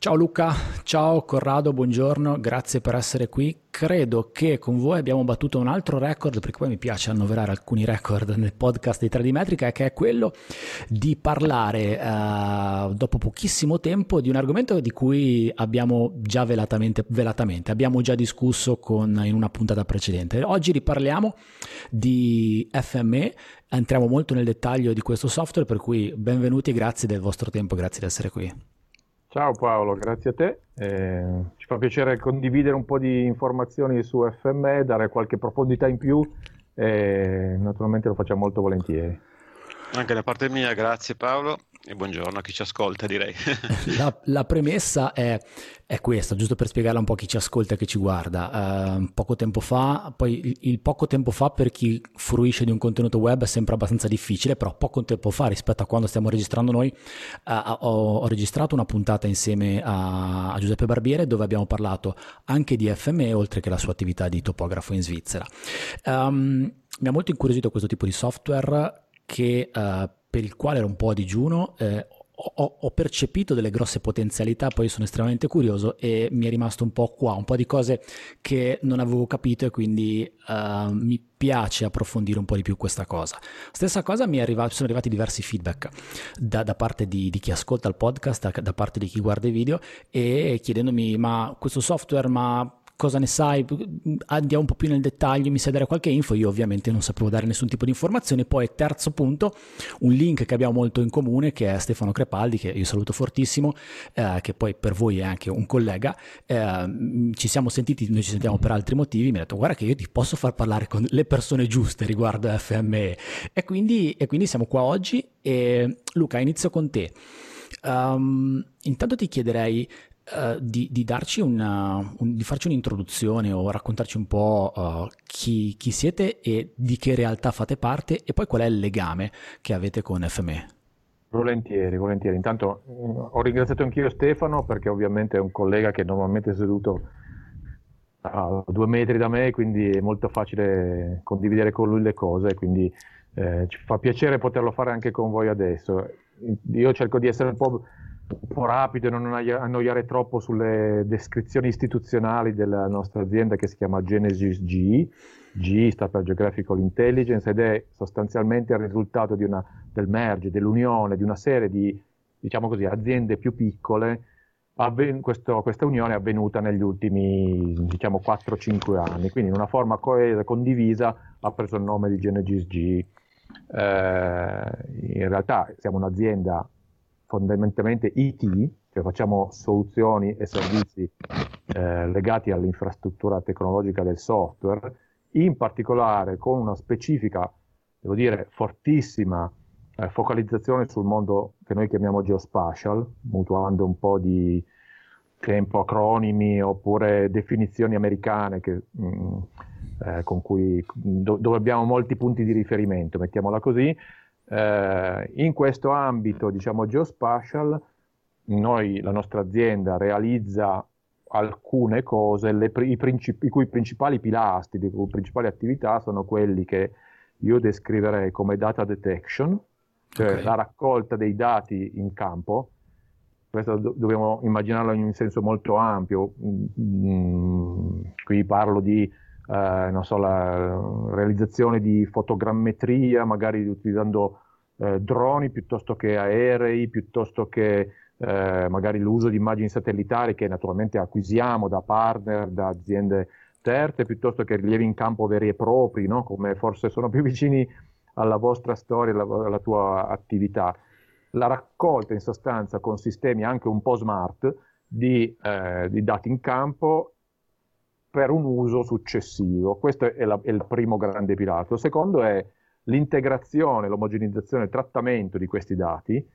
Ciao Luca, ciao Corrado, buongiorno, grazie per essere qui. Credo che con voi abbiamo battuto un altro record, perché poi mi piace annoverare alcuni record nel podcast di 3D Metrica, che è quello di parlare eh, dopo pochissimo tempo di un argomento di cui abbiamo già velatamente, velatamente, abbiamo già discusso con, in una puntata precedente. Oggi riparliamo di FME, entriamo molto nel dettaglio di questo software, per cui benvenuti, grazie del vostro tempo, grazie di essere qui. Ciao Paolo, grazie a te. Eh, ci fa piacere condividere un po' di informazioni su FME, dare qualche profondità in più e naturalmente lo facciamo molto volentieri. Anche da parte mia, grazie Paolo e buongiorno a chi ci ascolta, direi. la, la, premessa è, è, questa, giusto per spiegarla un po' a chi ci ascolta e chi ci guarda. Uh, poco tempo fa, poi il, il, poco tempo fa per chi fruisce di un contenuto web è sempre abbastanza difficile, però poco tempo fa rispetto a quando stiamo registrando noi, uh, ho, ho, registrato una puntata insieme a, a, Giuseppe Barbiere dove abbiamo parlato anche di FME oltre che la sua attività di topografo in Svizzera. Um, mi ha molto incuriosito questo tipo di software che uh, per il quale ero un po' a digiuno, eh, ho, ho, percepito delle grosse potenzialità, poi sono estremamente curioso e mi è rimasto un po' qua, un po' di cose che non avevo capito e quindi uh, mi piace approfondire un po' di più questa cosa. Stessa cosa mi è arrivato, sono arrivati diversi feedback da, da parte di, di, chi ascolta il podcast, da, da parte di chi guarda i video e chiedendomi ma questo software ma cosa ne sai, andiamo un po' più nel dettaglio, mi sai dare qualche info, io ovviamente non sapevo dare nessun tipo di informazione, poi terzo punto, un link che abbiamo molto in comune che è Stefano Crepaldi, che io saluto fortissimo, eh, che poi per voi è anche un collega, eh, ci siamo sentiti, noi ci sentiamo per altri motivi, mi ha detto guarda che io ti posso far parlare con le persone giuste riguardo FME e. Quindi, e quindi siamo qua oggi e Luca inizio con te. Um, intanto ti chiederei uh, di, di, darci una, un, di farci un'introduzione o raccontarci un po' uh, chi, chi, siete e di che realtà fate parte e poi qual è il legame che avete con FME. Volentieri, volentieri. Intanto mm, ho ringraziato anch'io Stefano perché ovviamente è un collega che normalmente è seduto a due metri da me, quindi è molto facile condividere con lui le cose, quindi eh, ci fa piacere poterlo fare anche con voi adesso. Io cerco di essere un po' un po' rapido e non annoiare troppo sulle descrizioni istituzionali della nostra azienda che si chiama Genesis G. G sta per Geographical Intelligence ed è sostanzialmente il risultato una, del merge, dell'unione di una serie di diciamo così, aziende più piccole. Avven- questo, questa unione è avvenuta negli ultimi diciamo, 4-5 anni, quindi in una forma coesa, condivisa, ha preso il nome di Genesis G. Eh, in realtà siamo un'azienda fondamentalmente IT, cioè facciamo soluzioni e servizi eh, legati all'infrastruttura tecnologica del software, in particolare con una specifica, devo dire, fortissima eh, focalizzazione sul mondo che noi chiamiamo geospatial, mutuando un po' di tempo acronimi oppure definizioni americane che, mh, mm, eh, cui, do, dove abbiamo molti punti di riferimento, mettiamola così, eh, in questo ambito, diciamo, geospatial, noi, la nostra azienda realizza alcune cose, le, i, principi, i, cui principali pilastri, le cui principali attività sono quelli che io descriverei come data detection, cioè okay. la raccolta dei dati in campo. Questo do- dobbiamo immaginarlo in un senso molto ampio. Mm, qui parlo di eh, non so, la realizzazione di fotogrammetria, magari utilizzando eh, droni piuttosto che aerei, piuttosto che eh, magari l'uso di immagini satellitari che naturalmente acquisiamo da partner, da aziende terze, piuttosto che rilievi in campo veri e propri, no? come forse sono più vicini alla vostra storia, alla, alla tua attività. La raccolta in sostanza con sistemi anche un po' smart di, eh, di dati in campo per un uso successivo. Questo è, la, è il primo grande pilastro. Il secondo è l'integrazione, l'omogenizzazione, il trattamento di questi dati.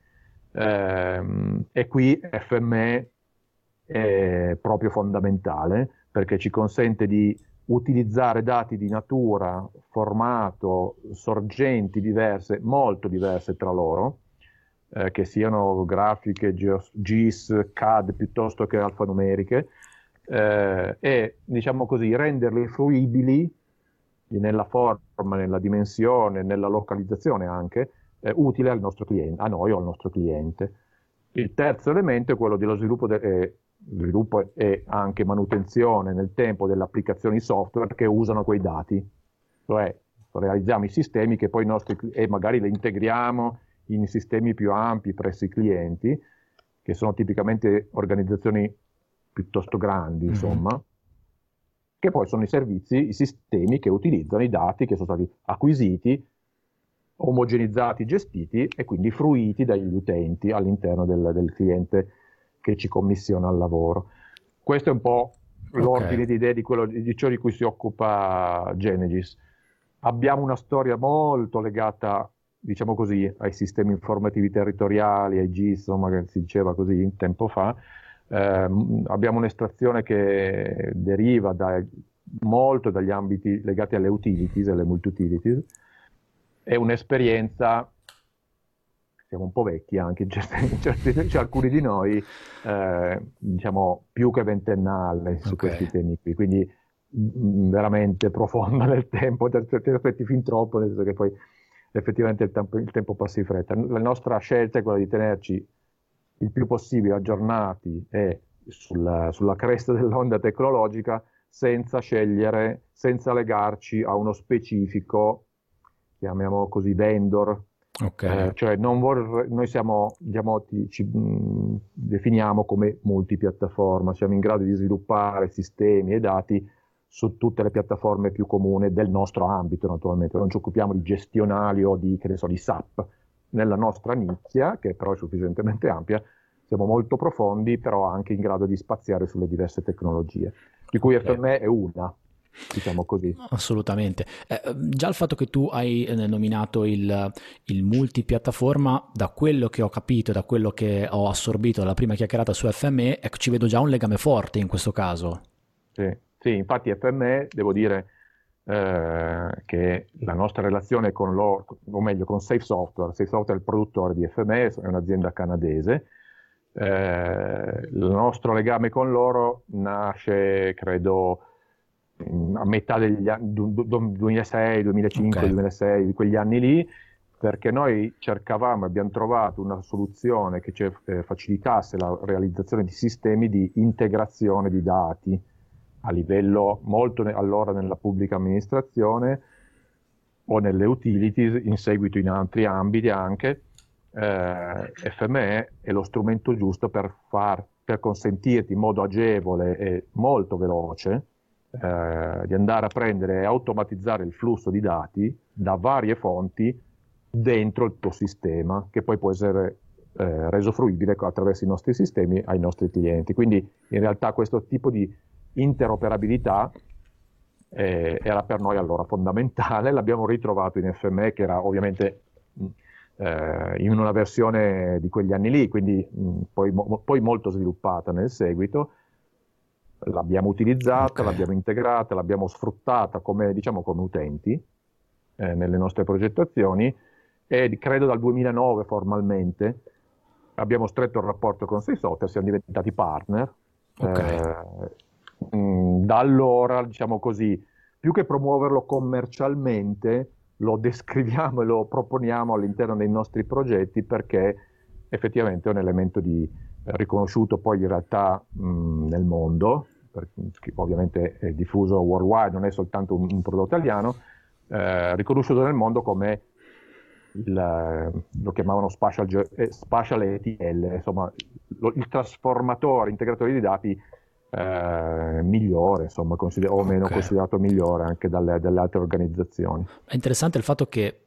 Ehm, e qui FME è proprio fondamentale perché ci consente di utilizzare dati di natura, formato, sorgenti diverse, molto diverse tra loro, eh, che siano grafiche, GIS, CAD piuttosto che alfanumeriche, eh, e diciamo così renderli fruibili nella forma, nella dimensione, nella localizzazione anche, eh, utile al nostro cliente, a noi o al nostro cliente. Il terzo elemento è quello dello sviluppo, de- eh, sviluppo e anche manutenzione nel tempo delle applicazioni software che usano quei dati. Cioè realizziamo i sistemi che poi nostri, e magari li integriamo in sistemi più ampi presso i clienti, che sono tipicamente organizzazioni piuttosto grandi, mm-hmm. insomma, che poi sono i servizi, i sistemi che utilizzano i dati che sono stati acquisiti, omogenizzati, gestiti e quindi fruiti dagli utenti all'interno del, del cliente che ci commissiona il lavoro. Questo è un po' l'ordine okay. di idee di, quello, di ciò di cui si occupa Genesis. Abbiamo una storia molto legata, diciamo così, ai sistemi informativi territoriali, ai GIS, insomma, che si diceva così tempo fa. Eh, abbiamo un'estrazione che deriva da, molto dagli ambiti legati alle utilities, alle multi-utilities, è un'esperienza, siamo un po' vecchi anche, in certi, in certi, cioè alcuni di noi, eh, diciamo, più che ventennale su okay. questi temi qui, quindi mh, veramente profonda nel tempo, per certi aspetti fin troppo, nel senso che poi effettivamente il tempo, il tempo passa in fretta. La nostra scelta è quella di tenerci il più possibile aggiornati e sulla, sulla cresta dell'onda tecnologica senza scegliere, senza legarci a uno specifico chiamiamolo così, vendor. Okay. Eh, cioè vorrei, noi siamo, diciamo, ti, ci mh, definiamo come multipiattaforma, siamo in grado di sviluppare sistemi e dati su tutte le piattaforme più comuni del nostro ambito, naturalmente. Non ci occupiamo di gestionali o di, che ne so, di SAP. Nella nostra nicchia, che però è sufficientemente ampia, siamo molto profondi, però anche in grado di spaziare sulle diverse tecnologie, di cui FME è una diciamo così. Assolutamente. Eh, già il fatto che tu hai eh, nominato il, il, multipiattaforma, da quello che ho capito, da quello che ho assorbito dalla prima chiacchierata su FME, ecco, ci vedo già un legame forte in questo caso. Sì, sì infatti FME, devo dire eh, che la nostra relazione con loro, o meglio con Safe Software, Safe Software è il produttore di FME, è un'azienda canadese, eh, il nostro legame con loro nasce, credo, a metà degli anni 2006, 2005, okay. 2006, di quegli anni lì, perché noi cercavamo, abbiamo trovato una soluzione che ci eh, facilitasse la realizzazione di sistemi di integrazione di dati a livello molto allora nella pubblica amministrazione o nelle utilities, in seguito in altri ambiti anche. Eh, FME è lo strumento giusto per, far, per consentirti in modo agevole e molto veloce eh, di andare a prendere e automatizzare il flusso di dati da varie fonti dentro il tuo sistema, che poi può essere eh, reso fruibile attraverso i nostri sistemi ai nostri clienti. Quindi in realtà questo tipo di interoperabilità eh, era per noi allora fondamentale, l'abbiamo ritrovato in FME che era ovviamente eh, in una versione di quegli anni lì, quindi mh, poi, mo, poi molto sviluppata nel seguito, l'abbiamo utilizzata, okay. l'abbiamo integrata, l'abbiamo sfruttata come, diciamo, come utenti eh, nelle nostre progettazioni e credo dal 2009 formalmente abbiamo stretto il rapporto con Software, siamo diventati partner. Okay. Eh, mh, da allora, diciamo così, più che promuoverlo commercialmente, lo descriviamo e lo proponiamo all'interno dei nostri progetti perché effettivamente è un elemento di, riconosciuto poi in realtà mh, nel mondo, perché ovviamente è diffuso worldwide, non è soltanto un, un prodotto italiano, eh, riconosciuto nel mondo come il, lo chiamavano spatial, eh, spatial ETL, insomma lo, il trasformatore, integratore di dati eh, migliore, insomma, consider- o meno okay. considerato migliore anche dalle, dalle altre organizzazioni. È interessante il fatto che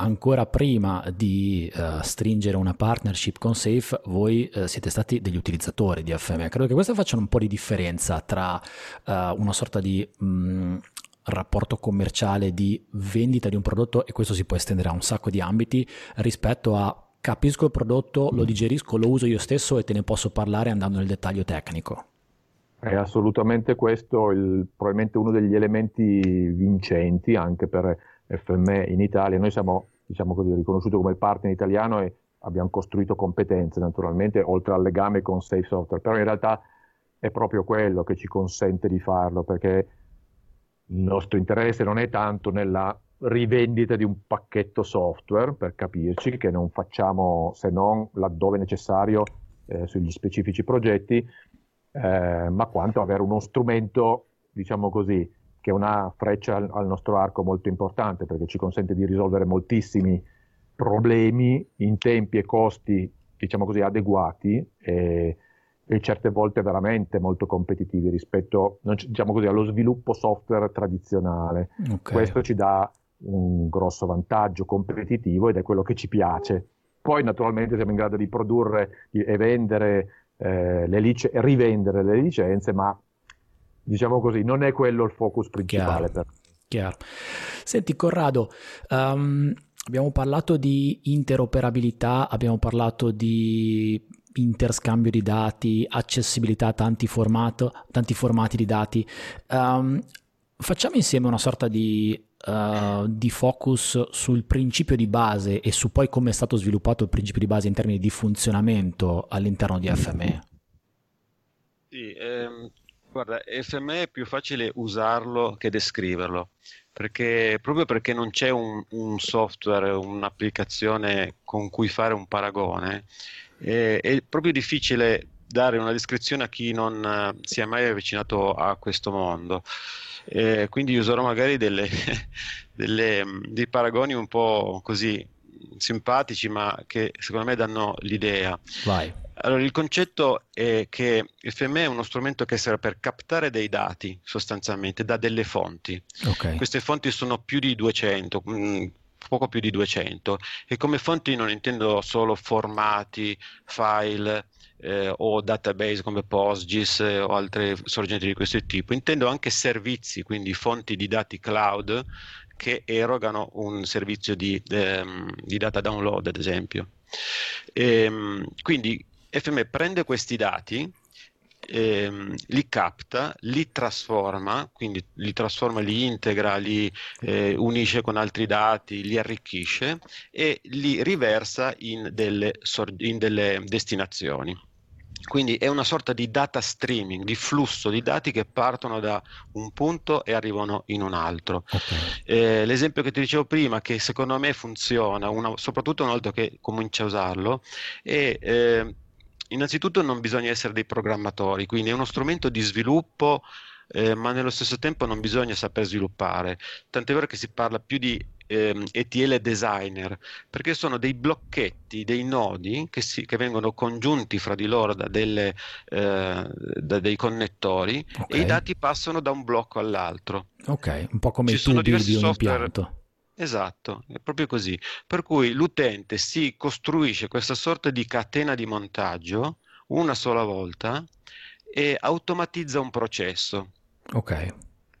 ancora prima di uh, stringere una partnership con Safe, voi uh, siete stati degli utilizzatori di FME. Credo che questa faccia un po' di differenza tra uh, una sorta di mh, mm, rapporto commerciale di vendita di un prodotto, e questo si può estendere a un sacco di ambiti, rispetto a capisco il prodotto, lo digerisco, lo uso io stesso e te ne posso parlare andando nel dettaglio tecnico. È assolutamente questo il, probabilmente uno degli elementi vincenti anche per FME in Italia. Noi siamo diciamo così, riconosciuti come partner italiano e abbiamo costruito competenze naturalmente, oltre al legame con Safe Software, però in realtà è proprio quello che ci consente di farlo, perché il nostro interesse non è tanto nella rivendita di un pacchetto software, per capirci, che non facciamo se non laddove necessario eh, sugli specifici progetti, eh, ma quanto avere uno strumento, diciamo così, che è una freccia al, al, nostro arco molto importante perché ci consente di risolvere moltissimi problemi in tempi e costi, diciamo così, adeguati e, e certe volte veramente molto competitivi rispetto, diciamo così, allo sviluppo software tradizionale. Okay. Questo ci dà un grosso vantaggio competitivo ed è quello che ci piace. Poi naturalmente siamo in grado di produrre e vendere eh, le lic- rivendere le licenze, ma diciamo così, non è quello il focus principale. Chiaro. Per... Chiaro. Senti Corrado, um, abbiamo parlato di interoperabilità, abbiamo parlato di interscambio di dati, accessibilità a tanti, formato, tanti formati di dati. Um, facciamo insieme una sorta di uh, di focus sul principio di base e su poi come è stato sviluppato il principio di base in termini di funzionamento all'interno di FME? Sì, ehm, guarda, FME è più facile usarlo che descriverlo, perché, proprio perché non c'è un, un software, un'applicazione con cui fare un paragone, è, è proprio difficile dare una descrizione a chi non uh, si è mai avvicinato a questo mondo. Eh, quindi userò magari delle, delle, dei paragoni un po' così simpatici, ma che secondo me danno l'idea. Vai. Allora, il concetto è che il FME è uno strumento che serve per captare dei dati sostanzialmente da delle fonti. Okay. Queste fonti sono più di 200, mh, mm, poco più di 200 e come fonti non intendo solo formati, file, eh, o database come PostGIS eh, o altre sorgenti di questo tipo. Intendo anche servizi, quindi fonti di dati cloud che erogano un servizio di, ehm, di data download, ad esempio. E, ehm, quindi FME prende questi dati ehm, li capta, li trasforma, quindi li trasforma, li integra, li eh, unisce con altri dati, li arricchisce e li riversa in delle, in delle destinazioni. Quindi è una sorta di data streaming, di flusso di dati che partono da un punto e arrivano in un altro. Okay. Eh, l'esempio che ti dicevo prima, che secondo me funziona, una, soprattutto una volta che cominci a usarlo, è eh, innanzitutto non bisogna essere dei programmatori, quindi è uno strumento di sviluppo, eh, ma nello stesso tempo non bisogna saper sviluppare. Tant'è vero che si parla più di ehm, ETL designer, perché sono dei blocchetti, dei nodi che, si, che vengono congiunti fra di loro da, delle, eh, da dei connettori okay. e i dati passano da un blocco all'altro. Ok, un po' come Ci i tubi di un software... impianto. Esatto, è proprio così. Per cui l'utente si costruisce questa sorta di catena di montaggio una sola volta e automatizza un processo. Ok.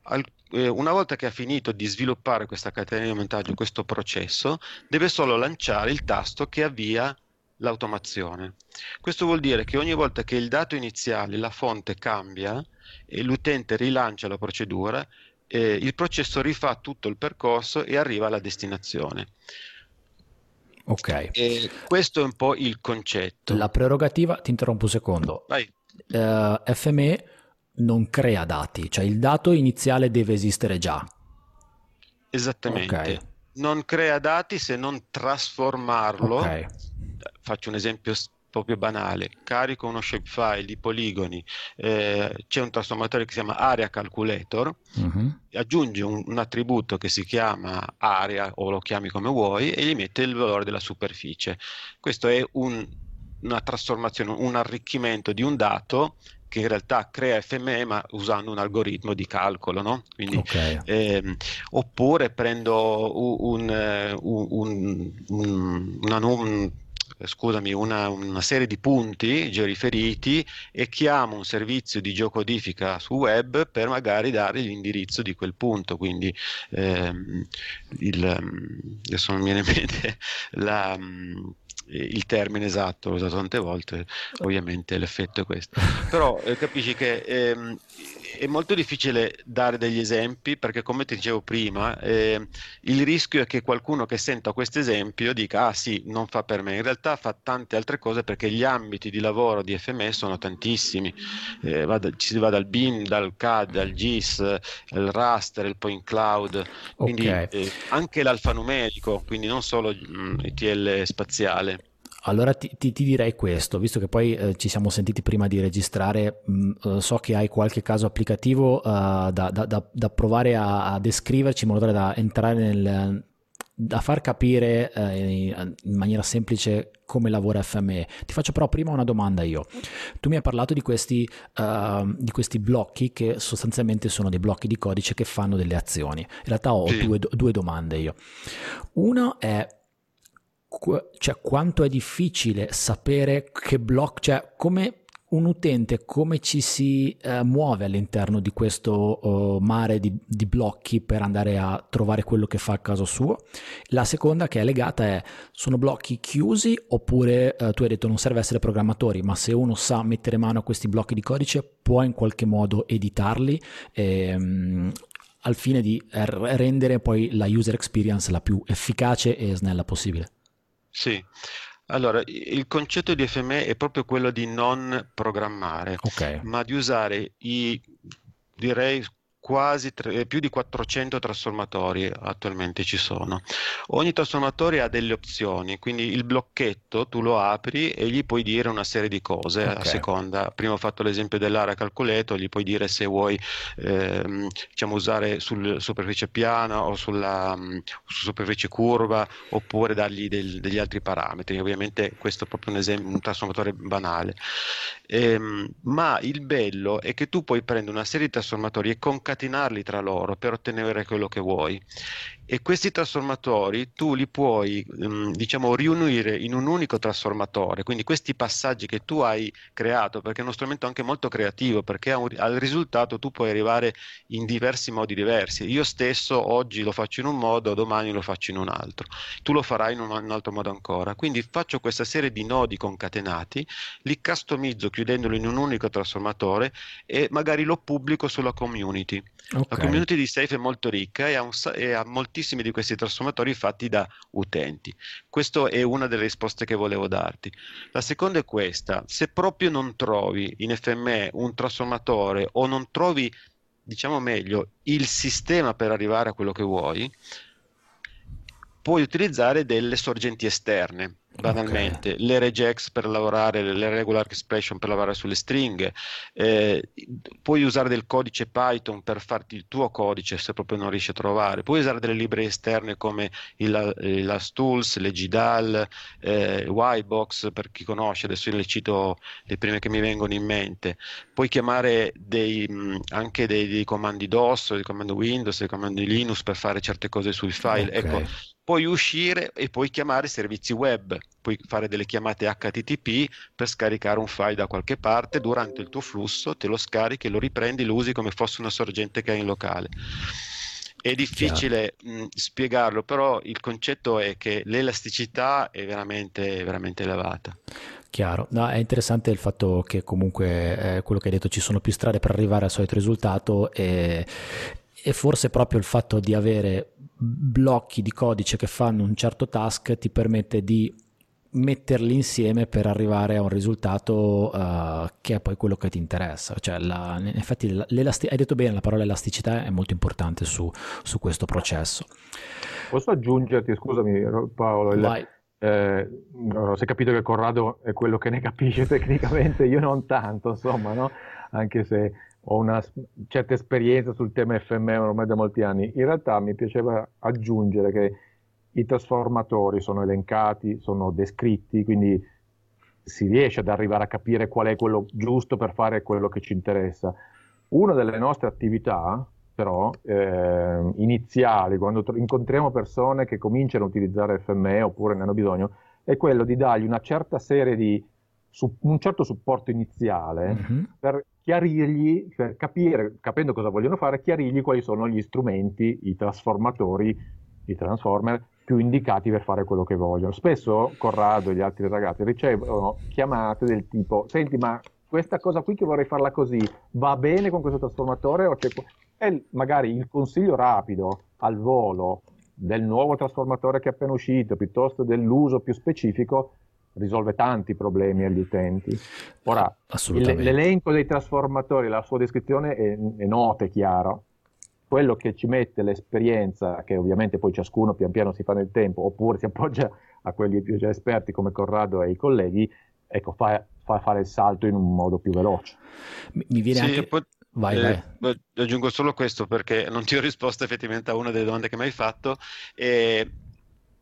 Al, eh, una volta che ha finito di sviluppare questa catena di montaggio, questo processo, deve solo lanciare il tasto che avvia l'automazione. Questo vuol dire che ogni volta che il dato iniziale, la fonte cambia e l'utente rilancia la procedura, eh, il processo rifà tutto il percorso e arriva alla destinazione. Ok. E questo è un po' il concetto. La prerogativa, ti interrompo un secondo. Uh, eh, FME non crea dati, cioè il dato iniziale deve esistere già. Esattamente. Okay. Non crea dati se non trasformarlo. Okay. Faccio un esempio proprio banale, carico uno shapefile di poligoni, eh, c'è un trasformatore che si chiama area calculator, uh-huh. aggiungi un, un, attributo che si chiama area o lo chiami come vuoi e gli mette il valore della superficie. Questo è un, una trasformazione, un arricchimento di un dato che in realtà crea FME ma usando un algoritmo di calcolo, no? Quindi, okay. ehm, oppure prendo un, un, un, una, un scusami, una, una, serie di punti georiferiti e chiamo un servizio di geocodifica su web per magari dare l'indirizzo di quel punto. Quindi ehm, il, adesso non mi viene in mente la, il termine esatto, l'ho usato tante volte, ovviamente l'effetto è questo. Però eh, capisci che ehm, è molto difficile dare degli esempi perché come ti dicevo prima eh, il rischio è che qualcuno che senta questo esempio dica ah sì non fa per me. In realtà fa tante altre cose perché gli ambiti di lavoro di FME sono tantissimi. Eh, vada, ci si va dal BIM, dal CAD, al GIS il raster, il point cloud quindi okay. eh, anche l'alfanumerico quindi non solo mh, ETL spaziale allora ti, ti, ti, direi questo, visto che poi eh, ci siamo sentiti prima di registrare, mh, mm, eh, so che hai qualche caso applicativo uh, da, da, da, da, provare a, a, descriverci in modo tale da entrare nel, da far capire uh, in, maniera semplice come lavora FME. Ti faccio però prima una domanda io. Tu mi hai parlato di questi, uh, di questi blocchi che sostanzialmente sono dei blocchi di codice che fanno delle azioni. In realtà ho sì. due, due domande io. Uno è cioè quanto è difficile sapere che blocco, cioè come un utente come ci si uh, muove all'interno di questo uh, mare di, di, blocchi per andare a trovare quello che fa a caso suo. La seconda che è legata è sono blocchi chiusi oppure uh, tu hai detto non serve essere programmatori, ma se uno sa mettere mano a questi blocchi di codice può in qualche modo editarli. Ehm, al fine di rendere poi la user experience la più efficace e snella possibile. Sì, allora il concetto di FME è proprio quello di non programmare, Ok. ma di usare i, direi, quasi tre- eh, più di 400 trasformatori attualmente ci sono. Ogni trasformatore ha delle opzioni, quindi il blocchetto tu lo apri e gli puoi dire una serie di cose a seconda. Prima ho fatto l'esempio dell'area calcoleto, gli puoi dire se vuoi ehm, diciamo, usare sul superficie piana o sulla mm, su superficie curva oppure dargli del- degli altri parametri. Ovviamente questo è proprio un esempio, un trasformatore banale. Ehm, ma il bello è che tu puoi prendere una serie di trasformatori e concatenarli tra loro per ottenere quello che vuoi e questi trasformatori tu li puoi ehm, diciamo riunire in un unico trasformatore. Quindi questi passaggi che tu hai creato perché è uno strumento anche molto creativo perché al risultato tu puoi arrivare in diversi modi diversi. Io stesso oggi lo faccio in un modo domani lo faccio in un altro. Tu lo farai in un, in un altro modo ancora. Quindi faccio questa serie di nodi concatenati li customizzo chiudendolo in un unico trasformatore e magari lo pubblico sulla community. Okay. La community di Safe è molto ricca e ha, un, e ha, moltissimi di questi trasformatori fatti da utenti. Questa è una delle risposte che volevo darti. La seconda è questa: se proprio non trovi in FME un trasformatore o non trovi, diciamo meglio, il sistema per arrivare a quello che vuoi, puoi utilizzare delle sorgenti esterne banalmente, okay. le regex per lavorare, le regular expression per lavorare sulle stringhe, eh, puoi usare del codice Python per farti il tuo codice se proprio non riesci a trovare, puoi usare delle librerie esterne come il, il LastTools, le GDAL, eh, YBox per chi conosce, adesso io le cito le prime che mi vengono in mente, puoi chiamare dei, anche dei, dei comandi DOS, dei comandi Windows, dei comandi Linux per fare certe cose sui file, ecco, okay. ecco puoi uscire e puoi chiamare servizi web, puoi fare delle chiamate HTTP per scaricare un file da qualche parte, durante il tuo flusso te lo scarichi, lo riprendi, lo usi come fosse una sorgente che hai in locale. È difficile mh, spiegarlo, però il concetto è che l'elasticità è veramente, veramente elevata. Chiaro, no, è interessante il fatto che comunque eh, quello che hai detto ci sono più strade per arrivare al solito risultato e, e forse proprio il fatto di avere blocchi di codice che fanno un certo task ti permette di metterli insieme per arrivare a un risultato uh, che è poi quello che ti interessa. Cioè, la, in effetti, hai detto bene, la parola elasticità è molto importante su, su questo processo. Posso aggiungerti, scusami Paolo, il, eh, no, si è capito che Corrado è quello che ne capisce tecnicamente, io non tanto, insomma, no? anche se ho una certa esperienza sul tema FME ormai da molti anni. In realtà mi piaceva aggiungere che i trasformatori sono elencati, sono descritti, quindi si riesce ad arrivare a capire qual è quello giusto per fare quello che ci interessa. Una delle nostre attività, però, eh, iniziali, quando tro- incontriamo persone che cominciano a utilizzare FME oppure ne hanno bisogno, è quello di dargli una certa serie di su- un certo supporto iniziale mm-hmm. per chiarirgli, per capire, capendo cosa vogliono fare, chiarirgli quali sono gli strumenti, i trasformatori, i transformer più indicati per fare quello che vogliono. Spesso Corrado e gli altri ragazzi ricevono chiamate del tipo: Senti, ma questa cosa qui che vorrei farla così, va bene con questo trasformatore o. E magari il consiglio rapido al volo del nuovo trasformatore che è appena uscito, piuttosto dell'uso più specifico, risolve tanti problemi agli utenti. Ora, l'elenco dei trasformatori, la sua descrizione è, è nota, è chiaro. Quello che ci mette l'esperienza, che ovviamente poi ciascuno pian piano si fa nel tempo, oppure si appoggia a quelli più già esperti come Corrado e i colleghi, ecco, fa, fa fare il salto in un modo più veloce. Mi, viene sì, anche... Poi Vai, eh, vai. Aggiungo solo questo perché non ti ho risposto effettivamente a una delle domande che mi hai fatto. E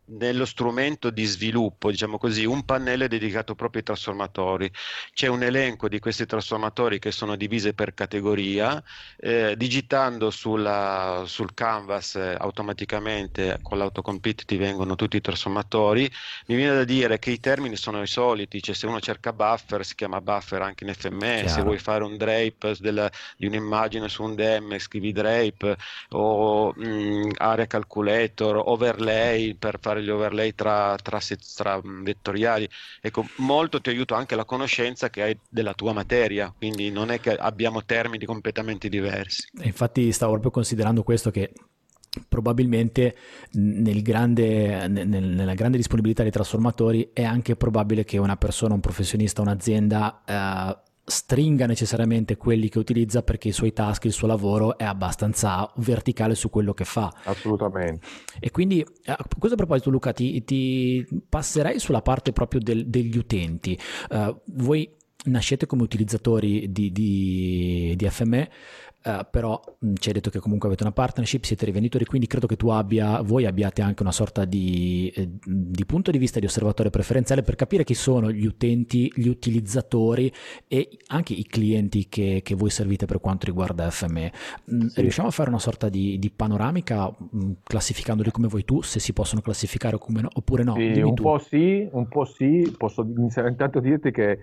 nello strumento di sviluppo, diciamo così, un pannello dedicato proprio ai trasformatori. C'è un elenco di questi trasformatori che sono divise per categoria, eh, digitando sulla, sul canvas eh, automaticamente con l'autocomplete ti vengono tutti i trasformatori. Mi viene da dire che i termini sono i soliti, cioè se uno cerca buffer si chiama buffer anche in FME, Chiaro. se vuoi fare un drape della, di un'immagine su un DM scrivi drape o mh, mm, area calculator, overlay per fare fare gli overlay tra, tra, tra vettoriali. Ecco, molto ti aiuta anche la conoscenza che hai della tua materia, quindi non è che abbiamo termini completamente diversi. Infatti stavo proprio considerando questo che probabilmente nel grande, nel, nella grande disponibilità dei trasformatori è anche probabile che una persona, un professionista, un'azienda eh, stringa necessariamente quelli che utilizza perché i suoi task, il suo lavoro è abbastanza verticale su quello che fa. Assolutamente. E quindi a questo proposito Luca ti, ti passerei sulla parte proprio del, degli utenti. Uh, voi nascete come utilizzatori di, di, di FME Uh, però mh, ci hai detto che comunque avete una partnership, siete rivenditori, quindi credo che tu abbia, voi abbiate anche una sorta di, eh, di, punto di vista di osservatore preferenziale per capire chi sono gli utenti, gli utilizzatori e anche i clienti che, che voi servite per quanto riguarda FME. Mh, sì. Riusciamo a fare una sorta di, di panoramica mh, classificandoli come vuoi tu, se si possono classificare no, oppure no? Sì, un tu. po' sì, un po' sì, posso iniziare intanto a dirti che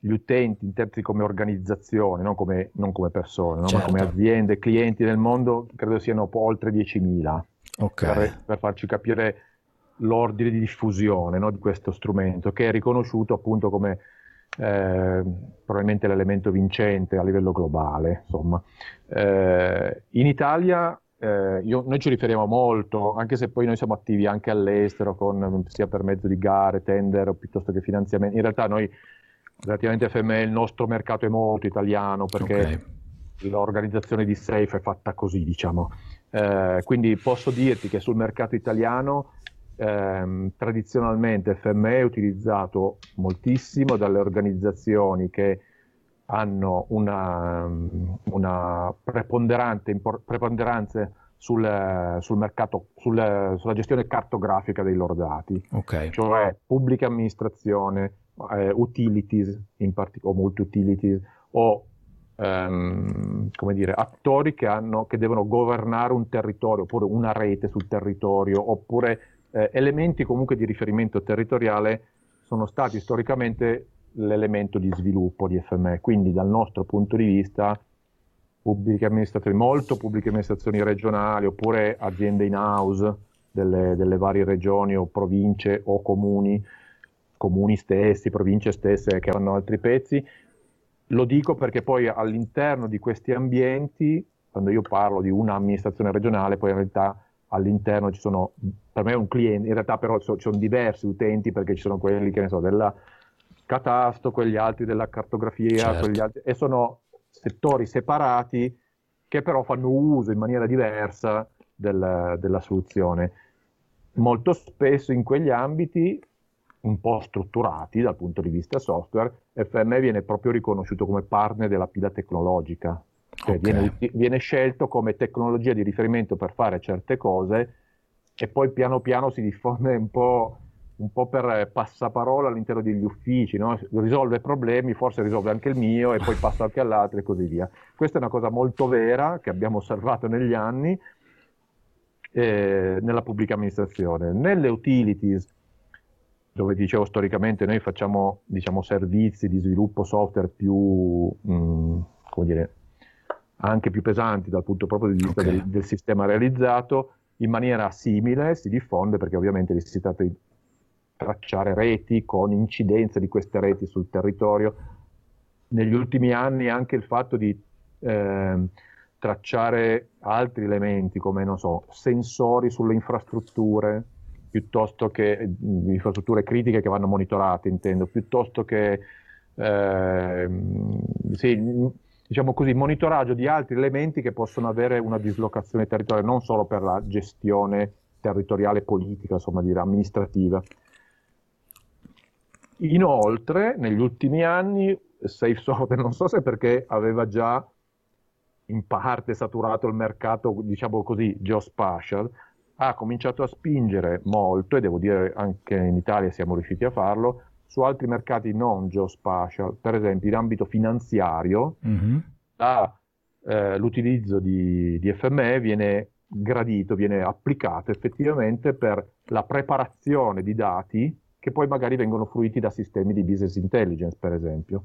gli utenti intesi come organizzazione, non come, non come persone, no? certo. ma come aziende, clienti nel mondo, credo siano oltre 10.000. Okay. Per, per, farci capire l'ordine di diffusione no, di questo strumento, che è riconosciuto appunto come eh, probabilmente l'elemento vincente a livello globale. Insomma. Eh, in Italia eh, io, noi ci riferiamo molto, anche se poi noi siamo attivi anche all'estero, con, sia per mezzo di gare, tender piuttosto che finanziamenti. In realtà noi relativamente a FME il nostro mercato è molto italiano perché okay. l'organizzazione di Safe è fatta così, diciamo. Eh, quindi posso dirti che sul mercato italiano ehm, tradizionalmente FME è utilizzato moltissimo dalle organizzazioni che hanno una, una preponderante, impor- preponderanza sul, sul mercato, sul, sulla gestione cartografica dei loro dati, okay. cioè pubblica amministrazione, eh, utilities in partic- o multi-utilities o ehm, come dire, attori che, hanno, che, devono governare un territorio oppure una rete sul territorio oppure eh, elementi comunque di riferimento territoriale sono stati storicamente l'elemento di sviluppo di FME. Quindi dal nostro punto di vista pubbliche amministrazioni, molto pubbliche amministrazioni regionali oppure aziende in house delle, delle varie regioni o province o comuni comuni stessi, province stesse che hanno altri pezzi. Lo dico perché poi all'interno di questi ambienti, quando io parlo di un'amministrazione regionale, poi in realtà all'interno ci sono, per me è un cliente, in realtà però ci sono diversi utenti perché ci sono quelli che ne so, della catasto, quegli altri della cartografia, certo. altri, e sono settori separati che però fanno uso in maniera diversa del, della soluzione. Molto spesso in quegli ambiti un po' strutturati dal punto di vista software, FME viene proprio riconosciuto come partner della pila tecnologica, cioè okay. viene, viene, scelto come tecnologia di riferimento per fare certe cose e poi piano piano si diffonde un po', un po per passaparola all'interno degli uffici, no? risolve problemi, forse risolve anche il mio e poi passa anche all'altro e così via. Questa è una cosa molto vera che abbiamo osservato negli anni eh, nella pubblica amministrazione. Nelle utilities dove dicevo storicamente noi facciamo diciamo, servizi di sviluppo software più, mh, mm, come dire, anche più pesanti dal punto proprio di vista okay. del, del, sistema realizzato, in maniera simile si diffonde perché ovviamente si tratta di tracciare reti con incidenza di queste reti sul territorio. negli ultimi anni anche il fatto di eh, tracciare altri elementi come, non so, sensori sulle infrastrutture, piuttosto che infrastrutture critiche che vanno monitorate, intendo, piuttosto che eh, sì, diciamo così, monitoraggio di altri elementi che possono avere una dislocazione territoriale, non solo per la gestione territoriale politica, insomma, dire, amministrativa. Inoltre, negli ultimi anni, SafeSoft, non so se perché aveva già in parte saturato il mercato, diciamo così, geospatial, ha cominciato a spingere molto, e devo dire anche in Italia siamo riusciti a farlo, su altri mercati non geospatial, per esempio in ambito finanziario, mm-hmm. la, eh, l'utilizzo di, di FME viene gradito, viene applicato effettivamente per la preparazione di dati che poi magari vengono fruiti da sistemi di business intelligence, per esempio.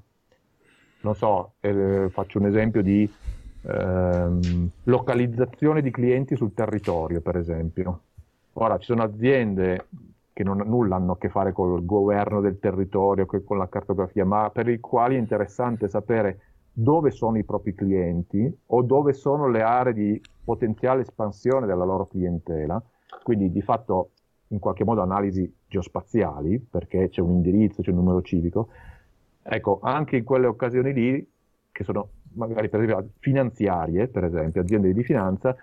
Non so, eh, faccio un esempio di ehm, localizzazione di clienti sul territorio, per esempio. Ora, ci sono aziende che non, nulla hanno a che fare con il governo del territorio, con la cartografia, ma per i quali è interessante sapere dove sono i propri clienti o dove sono le aree di potenziale espansione della loro clientela. Quindi di fatto in qualche modo analisi geospaziali, perché c'è un indirizzo, c'è un numero civico. Ecco, anche in quelle occasioni lì, che sono magari per esempio finanziarie, per esempio, aziende di finanza,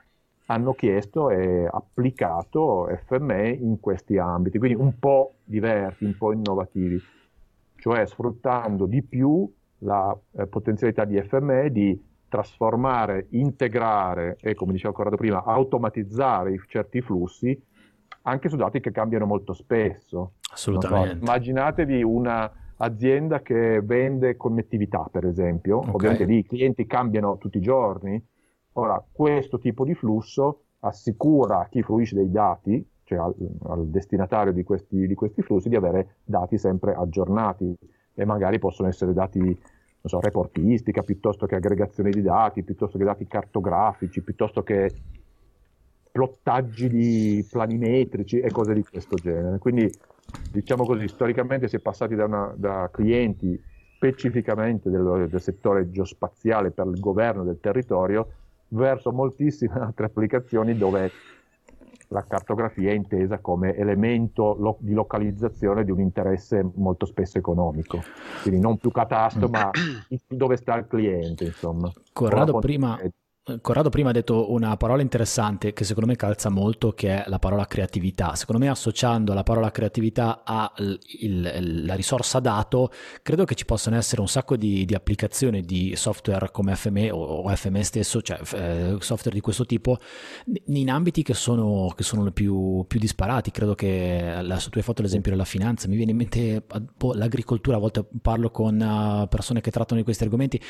hanno chiesto e applicato FME in questi ambiti, quindi un po' diversi, un po' innovativi, cioè sfruttando di più la eh, potenzialità di FME di trasformare, integrare e, come diceva Corrado prima, automatizzare certi flussi anche su dati che cambiano molto spesso. Assolutamente. So, immaginatevi un'azienda che vende connettività, per esempio, okay. ovviamente lì i clienti cambiano tutti i giorni. Ora, questo tipo di flusso assicura a chi fruisce dei dati, cioè al, al destinatario di questi, di questi flussi, di avere dati sempre aggiornati e magari possono essere dati non so, reportistica, piuttosto che aggregazione di dati, piuttosto che dati cartografici, piuttosto che plottaggi di planimetrici e cose di questo genere. Quindi, diciamo così, storicamente si è passati da, una, da clienti specificamente del, del, settore geospaziale per il governo del territorio verso moltissime altre applicazioni dove la cartografia è intesa come elemento lo- di localizzazione di un interesse molto spesso economico, quindi non più catasto, ma dove sta il cliente, insomma. Corrado prima, Corrado prima ha detto una parola interessante che secondo me calza molto, che è la parola creatività. Secondo me associando la parola creatività alla risorsa dato, credo che ci possano essere un sacco di, di applicazioni di software come FME o, o FME stesso, cioè eh, software di questo tipo, in ambiti che sono, che sono più, più, disparati. Credo che, la, tu hai fatto l'esempio della finanza, mi viene in mente boh, l'agricoltura, a volte parlo con uh, persone che trattano di questi argomenti,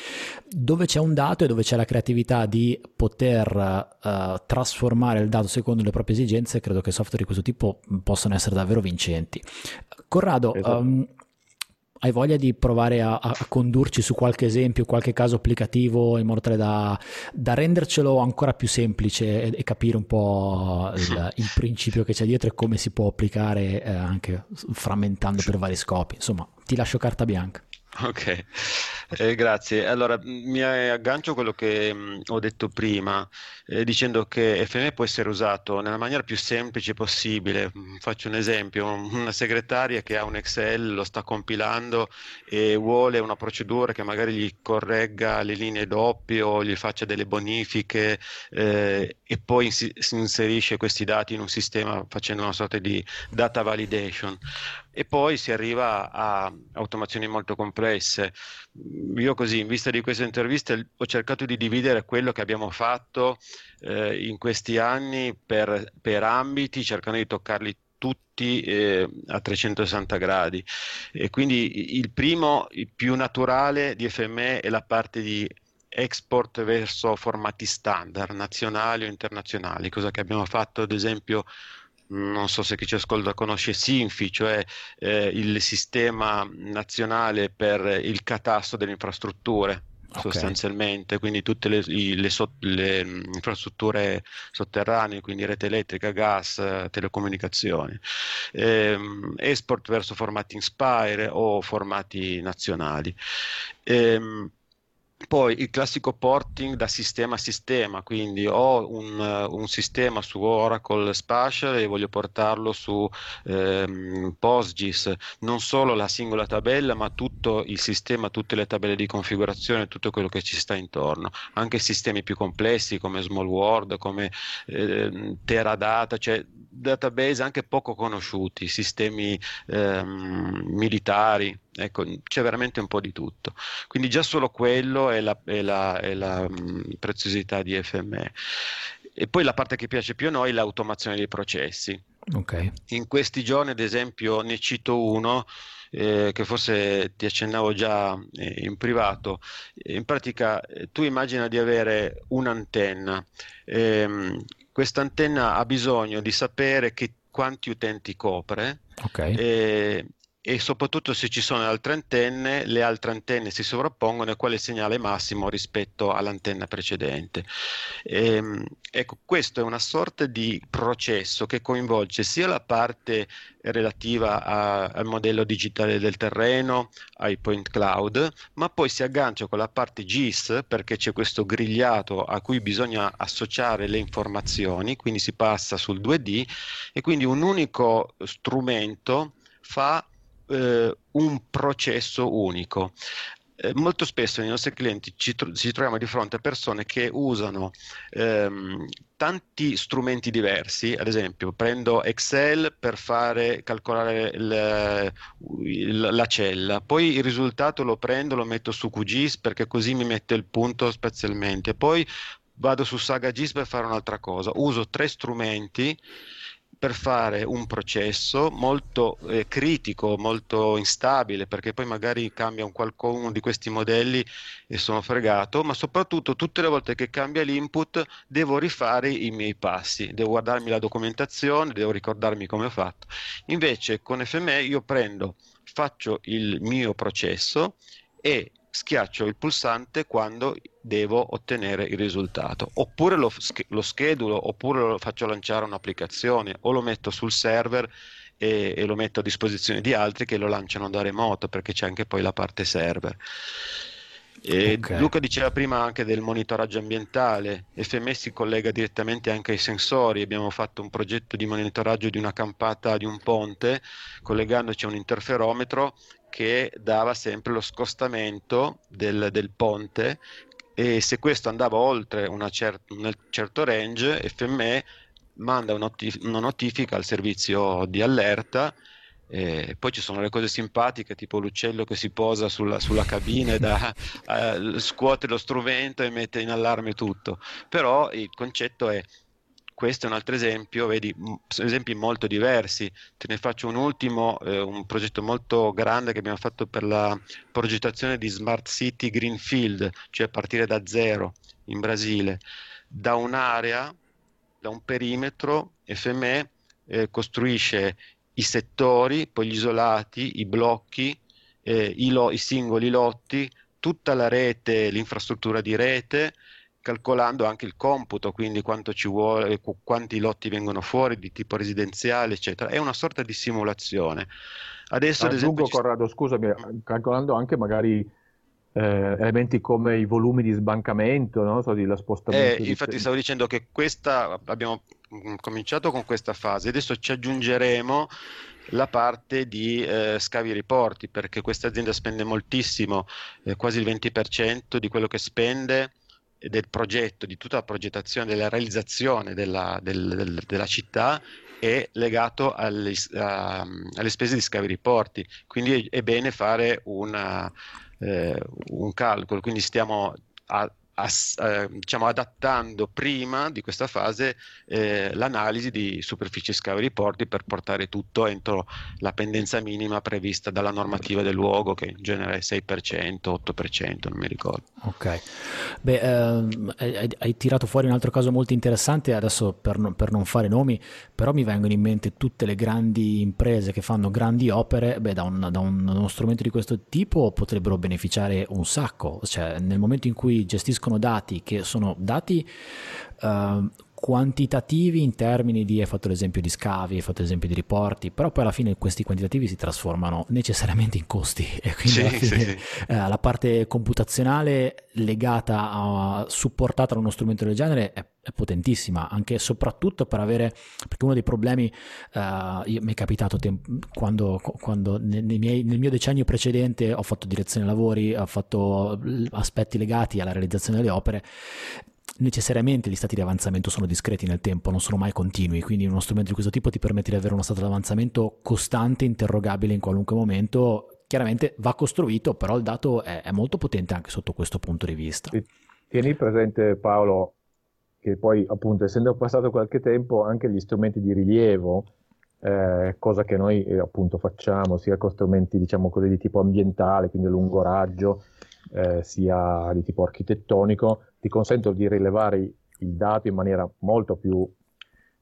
dove c'è un dato e dove c'è la creatività di poter uh, trasformare il dato secondo le proprie esigenze, credo che software di questo tipo possano essere davvero vincenti. Corrado, esatto. um, hai voglia di provare a, a, condurci su qualche esempio, qualche caso applicativo in modo tale da, da rendercelo ancora più semplice e, e capire un po' il, il, principio che c'è dietro e come si può applicare eh, anche frammentando per vari scopi. Insomma, ti lascio carta bianca. Ok, eh, grazie. Allora, mi aggancio a quello che mh, ho detto prima, eh, dicendo che FME può essere usato nella maniera più semplice possibile. Faccio un esempio, una segretaria che ha un Excel, lo sta compilando e vuole una procedura che magari gli corregga le linee doppie o gli faccia delle bonifiche eh, e poi si inserisce questi dati in un sistema facendo una sorta di data validation e poi si arriva a automazioni molto complesse. Io così, in vista di queste interviste, ho cercato di dividere quello che abbiamo fatto eh, in questi anni per, per ambiti, cercando di toccarli tutti eh, a 360 gradi. E quindi il primo, il più naturale di FME è la parte di export verso formati standard, nazionali o internazionali, cosa che abbiamo fatto ad esempio non so se chi ci ascolta conosce SINFI, cioè eh, il sistema nazionale per il catasto delle infrastrutture. okay. sostanzialmente, quindi tutte le, le, le, le, infrastrutture sotterranee, quindi rete elettrica, gas, telecomunicazioni. Ehm, export verso formati Inspire o formati nazionali. Ehm, poi il classico porting da sistema a sistema, quindi ho un, un sistema su Oracle Spatial e voglio portarlo su ehm, PostGIS, non solo la singola tabella, ma tutto il sistema, tutte le tabelle di configurazione, tutto quello che ci sta intorno, anche sistemi più complessi come Small World, come eh, Teradata, cioè database anche poco conosciuti, sistemi ehm, militari, ecco, c'è veramente un po' di tutto. Quindi già solo quello è la, è la, è la mh, preziosità di FME. E poi la parte che piace più a noi è l'automazione dei processi. Okay. In questi giorni, ad esempio, ne cito uno eh, che forse ti accennavo già eh, in privato. In pratica, eh, tu immagina di avere un'antenna. Ehm, questa antenna ha bisogno di sapere che, quanti utenti copre okay. E, soprattutto se ci sono altre antenne, le altre antenne si sovrappongono e quale segnale massimo rispetto all'antenna precedente. Ehm, ecco, questo è una sorta di processo che coinvolge sia la parte relativa a, al modello digitale del terreno, ai point cloud, ma poi si aggancia con la parte GIS perché c'è questo grigliato a cui bisogna associare le informazioni, quindi si passa sul 2D e quindi un unico strumento fa eh, un processo unico. Eh, molto spesso nei nostri clienti ci, tro- ci, troviamo di fronte a persone che usano ehm, tanti strumenti diversi, ad esempio prendo Excel per fare calcolare il, il, la cella, poi il risultato lo prendo, lo metto su QGIS perché così mi mette il punto spazialmente, poi vado su SagaGIS per fare un'altra cosa, uso tre strumenti per fare un processo molto eh, critico, molto instabile, perché poi magari cambia un qualcuno di questi modelli e sono fregato, ma soprattutto tutte le volte che cambia l'input devo rifare i miei passi, devo guardarmi la documentazione, devo ricordarmi come ho fatto. Invece con FME io prendo, faccio il mio processo e schiaccio il pulsante quando devo ottenere il risultato. Oppure lo, lo schedulo oppure lo faccio lanciare un'applicazione o lo metto sul server e, e, lo metto a disposizione di altri che lo lanciano da remoto perché c'è anche poi la parte server. Okay. Luca diceva prima anche del monitoraggio ambientale, FMS si collega direttamente anche ai sensori, abbiamo fatto un progetto di monitoraggio di una campata di un ponte collegandoci a un interferometro che dava sempre lo scostamento del, del ponte e se questo andava oltre cer- un certo range, FME manda una, notif- una notifica al servizio di allerta e poi ci sono le cose simpatiche, tipo l'uccello che si posa sulla, sulla cabina e da, uh, scuote lo strumento e mette in allarme tutto. Però il concetto è questo è un altro esempio, vedi, esempi molto diversi. Te ne faccio un ultimo, eh, un progetto molto grande che abbiamo fatto per la progettazione di Smart City Greenfield, cioè partire da zero in Brasile, da un'area, da un perimetro, FME eh, costruisce i settori, poi gli isolati, i blocchi, eh, i, lo- i singoli lotti, tutta la rete, l'infrastruttura di rete, calcolando anche il computo, quindi quanto ci vuole, quanti lotti vengono fuori di tipo residenziale, eccetera. È una sorta di simulazione. Adesso, ad esempio, ci... Corrado, scusami, calcolando anche magari eh, elementi come i volumi di sbancamento, no? so, di spostamento. Eh, infatti, stavo dicendo che questa abbiamo cominciato con questa fase, adesso ci aggiungeremo la parte di eh, scavi riporti perché questa azienda spende moltissimo, eh, quasi il 20% di quello che spende del progetto, di tutta la progettazione, della realizzazione della, del, del, della città è legato alle, a, alle, spese di scavi riporti, quindi è, è bene fare una, eh, un calcolo, quindi stiamo a, ass, eh, diciamo, adattando prima di questa fase eh, l'analisi di superficie scavi riporti per portare tutto entro la pendenza minima prevista dalla normativa del luogo che in genere è 6%, 8%, non mi ricordo. Ok, beh, ehm, hai, hai, tirato fuori un altro caso molto interessante, adesso per, non, per non fare nomi, però mi vengono in mente tutte le grandi imprese che fanno grandi opere, beh, da, un, da un, uno strumento di questo tipo potrebbero beneficiare un sacco, cioè nel momento in cui gestiscono dati che sono dati uh, quantitativi in termini di, hai fatto l'esempio di scavi, hai fatto l'esempio di riporti, però poi alla fine questi quantitativi si trasformano necessariamente in costi e quindi sì, fine, sì, sì. Eh, la parte computazionale legata a supportata da uno strumento del genere è, è potentissima, anche e soprattutto per avere, perché uno dei problemi, io, mi è capitato temp- quando, quando miei, nel mio decennio precedente ho fatto direzione lavori, ho fatto aspetti legati alla realizzazione delle opere necessariamente gli stati di avanzamento sono discreti nel tempo, non sono mai continui, quindi uno strumento di questo tipo ti permette di avere uno stato di avanzamento costante, interrogabile in qualunque momento. Chiaramente va costruito, però il dato è, è molto potente anche sotto questo punto di vista. Tieni presente Paolo che poi appunto essendo passato qualche tempo anche gli strumenti di rilievo, eh, cosa che noi eh, appunto facciamo sia con strumenti diciamo così di tipo ambientale, quindi lungo raggio, eh, sia di tipo architettonico, ti consentono di rilevare il dato in maniera molto più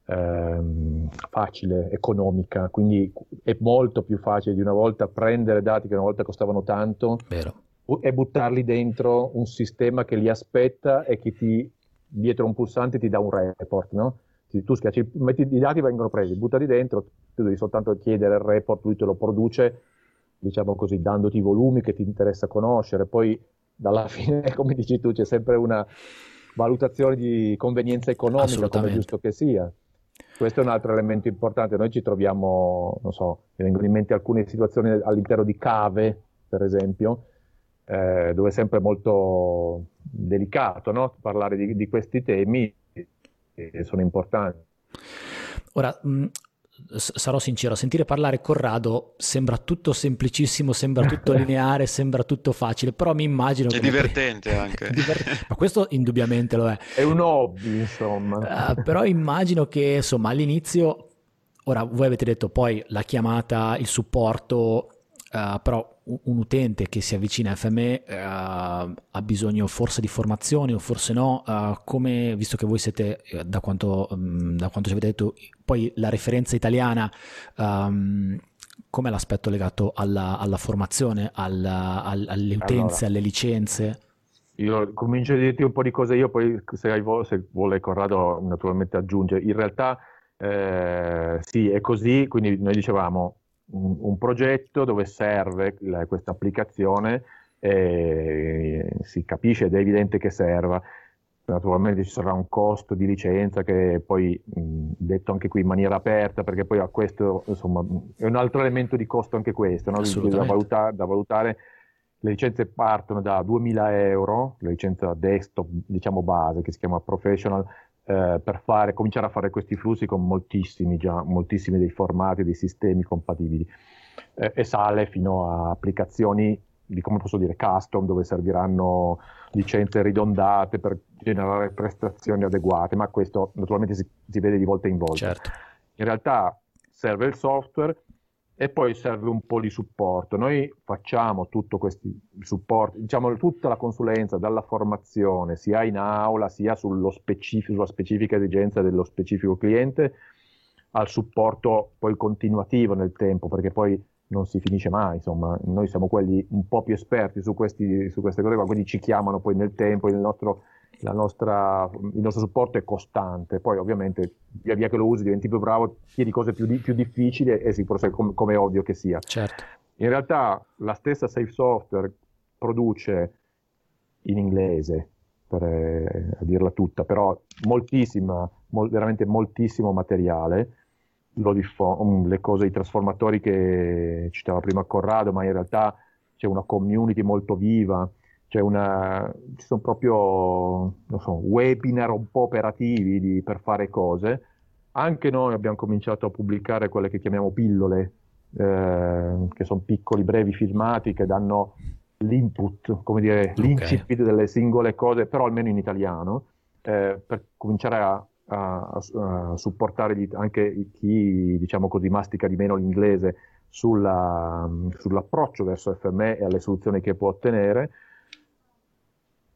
ehm, facile, economica, quindi è molto più facile di una volta prendere dati che una volta costavano tanto Vero. e buttarli dentro un sistema che li aspetta e che ti, dietro un pulsante ti dà un report, no? tu schiacci, metti, i dati vengono presi, buttati dentro, tu devi soltanto chiedere il report, lui te lo produce diciamo così, dandoti volumi che ti interessa conoscere. Poi dalla fine, come dici tu, c'è sempre una valutazione di convenienza economica, come giusto che sia. Questo è un altro elemento importante. Noi ci troviamo, non so, mi vengono in mente alcune situazioni all'interno di cave, per esempio, eh, dove è sempre molto delicato no? parlare di, di, questi temi che sono importanti. Ora, sarò sincero, sentire parlare Corrado sembra tutto semplicissimo, sembra tutto lineare, sembra tutto facile, però mi immagino... È divertente pre... anche. Diver... Ma questo indubbiamente lo è. È un hobby, insomma. Uh, però immagino che, insomma, all'inizio, ora voi avete detto poi la chiamata, il supporto Uh, però un utente che si avvicina a FME uh, ha bisogno forse di formazione o forse no, uh, come, visto che voi siete, eh, da quanto, um, da quanto ci avete detto, poi la referenza italiana, um, com'è l'aspetto legato alla, alla formazione, alla, al, alle utenze, allora, alle licenze? Io comincio a dirti un po' di cose io, poi se, hai, se vuole Corrado naturalmente aggiunge. In realtà eh, sì, è così, quindi noi dicevamo un, un progetto dove serve questa applicazione e si capisce ed è evidente che serva. Naturalmente ci sarà un costo di licenza che poi mh, detto anche qui in maniera aperta, perché poi a questo insomma è un altro elemento di costo anche questo, no? da, valutare, da valutare le licenze partono da 2000 euro, la licenza desktop, diciamo base, che si chiama professional, eh, per fare, cominciare a fare questi flussi con moltissimi, già, moltissimi dei formati, dei sistemi compatibili eh, e sale fino a applicazioni di come posso dire custom dove serviranno licenze ridondate per generare prestazioni adeguate, ma questo naturalmente si, si vede di volta in volta. Certo. In realtà serve il software e poi serve un po' di supporto. Noi facciamo tutto questo supporto, diciamo tutta la consulenza dalla formazione, sia in aula, sia specifico, sulla specifica esigenza dello specifico cliente, al supporto poi continuativo nel tempo, perché poi non si finisce mai, insomma, noi siamo quelli un po' più esperti su, questi, su queste cose qua, quindi ci chiamano poi nel tempo, il nostro nostra, il nostro supporto è costante, poi ovviamente via via che lo usi diventi più bravo, chiedi cose più, più difficili e si procede com- come è ovvio che sia. Certo. In realtà la stessa Safe Software produce in inglese, per eh, dirla tutta, però moltissima, mol- veramente moltissimo materiale, diffo- le cose, i trasformatori che citava prima Corrado, ma in realtà c'è una community molto viva, c'è una, ci sono proprio so, webinar un po' operativi di, per fare cose. Anche noi abbiamo cominciato a pubblicare quelle che chiamiamo pillole, eh, che sono piccoli, brevi filmati che danno l'input, come dire, okay. l'incipit delle singole cose, però almeno in italiano, eh, per cominciare a, a, a supportare gli, anche chi, diciamo così, mastica di meno l'inglese sulla, sull'approccio verso FME e alle soluzioni che può ottenere.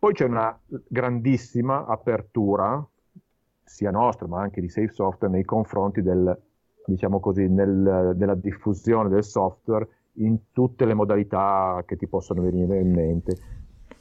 Poi c'è una grandissima apertura, sia nostra ma anche di Safe Software, nei confronti del, diciamo così, nel, della diffusione del software in tutte le modalità che ti possono venire in mente.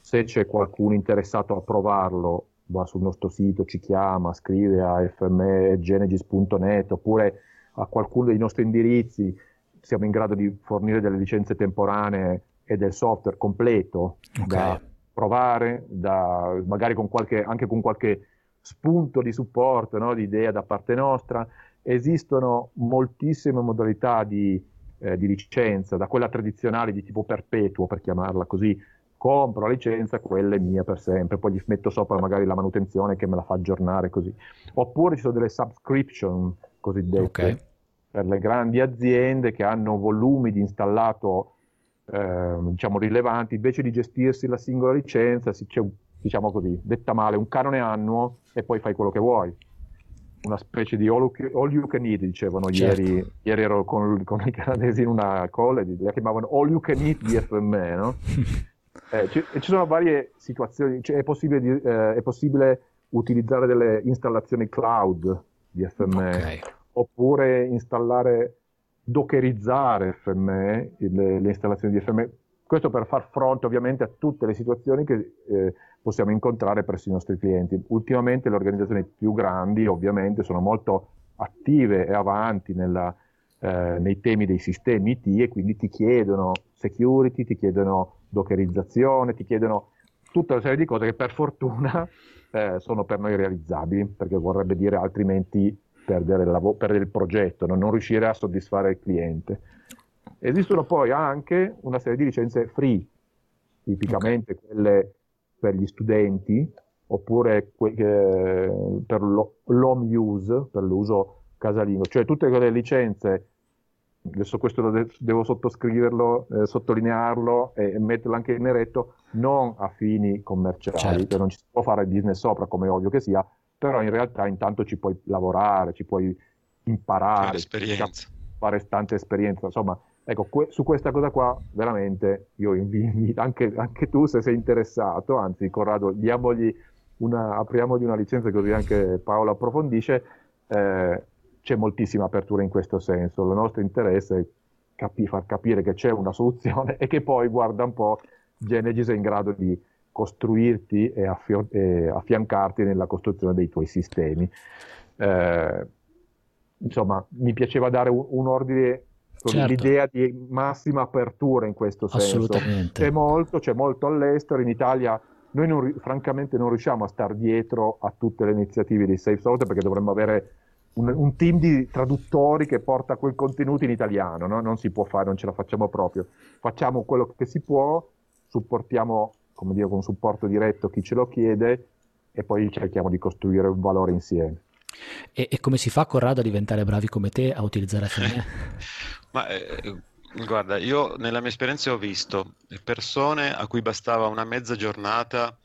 Se c'è qualcuno interessato a provarlo, va sul nostro sito, ci chiama, scrive a fmgenesis.net oppure a qualcuno dei nostri indirizzi, siamo in grado di fornire delle licenze temporanee e del software completo okay. da provare, da, magari con qualche, anche con qualche spunto di supporto, no, di idea da parte nostra. Esistono moltissime modalità di eh, di licenza, da quella tradizionale di tipo perpetuo, per chiamarla così, compro la licenza, quella è mia per sempre, poi gli metto sopra magari la manutenzione che me la fa aggiornare così. Oppure ci sono delle subscription cosiddette okay. per le grandi aziende che hanno volumi di installato eh, diciamo rilevanti, invece di gestirsi la singola licenza, c'è diciamo così, detta male, un canone annuo e poi fai quello che vuoi una specie di all, all you can eat, dicevano certo. ieri, ieri ero con, con, i canadesi in una call e la chiamavano all you can eat di FME, no? eh, ci, ci, sono varie situazioni, cioè è, possibile di, eh, è, possibile utilizzare delle installazioni cloud di FME, okay. oppure installare, dockerizzare FME, le, le, installazioni di FME, questo per far fronte ovviamente a tutte le situazioni che... Eh, possiamo incontrare presso i nostri clienti. Ultimamente le organizzazioni più grandi ovviamente sono molto attive e avanti nella, eh, nei temi dei sistemi IT e quindi ti chiedono security, ti chiedono dockerizzazione, ti chiedono tutta una serie di cose che per fortuna eh, sono per noi realizzabili, perché vorrebbe dire altrimenti perdere il, lav- perdere il progetto, no? non riuscire a soddisfare il cliente. Esistono poi anche una serie di licenze free, tipicamente okay. quelle per gli studenti oppure que- eh, per l'home use, per l'uso casalingo, cioè tutte quelle licenze, adesso questo de- devo sottoscriverlo, eh, sottolinearlo e, e, metterlo anche in eretto, non a fini commerciali, certo. non ci si può fare business sopra come ovvio che sia, però in realtà intanto ci puoi lavorare, ci puoi imparare, fare, fare tante esperienze, insomma Ecco, que- su questa cosa qua veramente io invito anche, anche, tu se sei interessato, anzi Corrado, diamogli una, apriamogli una licenza così anche Paolo approfondisce, eh, c'è moltissima apertura in questo senso, il nostro interesse è capi- far capire che c'è una soluzione e che poi guarda un po' Genesis è in grado di costruirti e, affio- e affiancarti nella costruzione dei tuoi sistemi. Eh, insomma, mi piaceva dare un, un ordine certo. l'idea di massima apertura in questo senso. C'è molto, c'è molto all'estero, in Italia noi non, francamente non riusciamo a stare dietro a tutte le iniziative di Safe Software perché dovremmo avere un, un, team di traduttori che porta quel contenuto in italiano, no? non si può fare, non ce la facciamo proprio. Facciamo quello che si può, supportiamo, come dire, con supporto diretto chi ce lo chiede e poi cerchiamo di costruire un valore insieme. E, e come si fa, Corrado, a diventare bravi come te a utilizzare FME? Ma eh, guarda, io nella mia esperienza ho visto persone a cui bastava una mezza giornata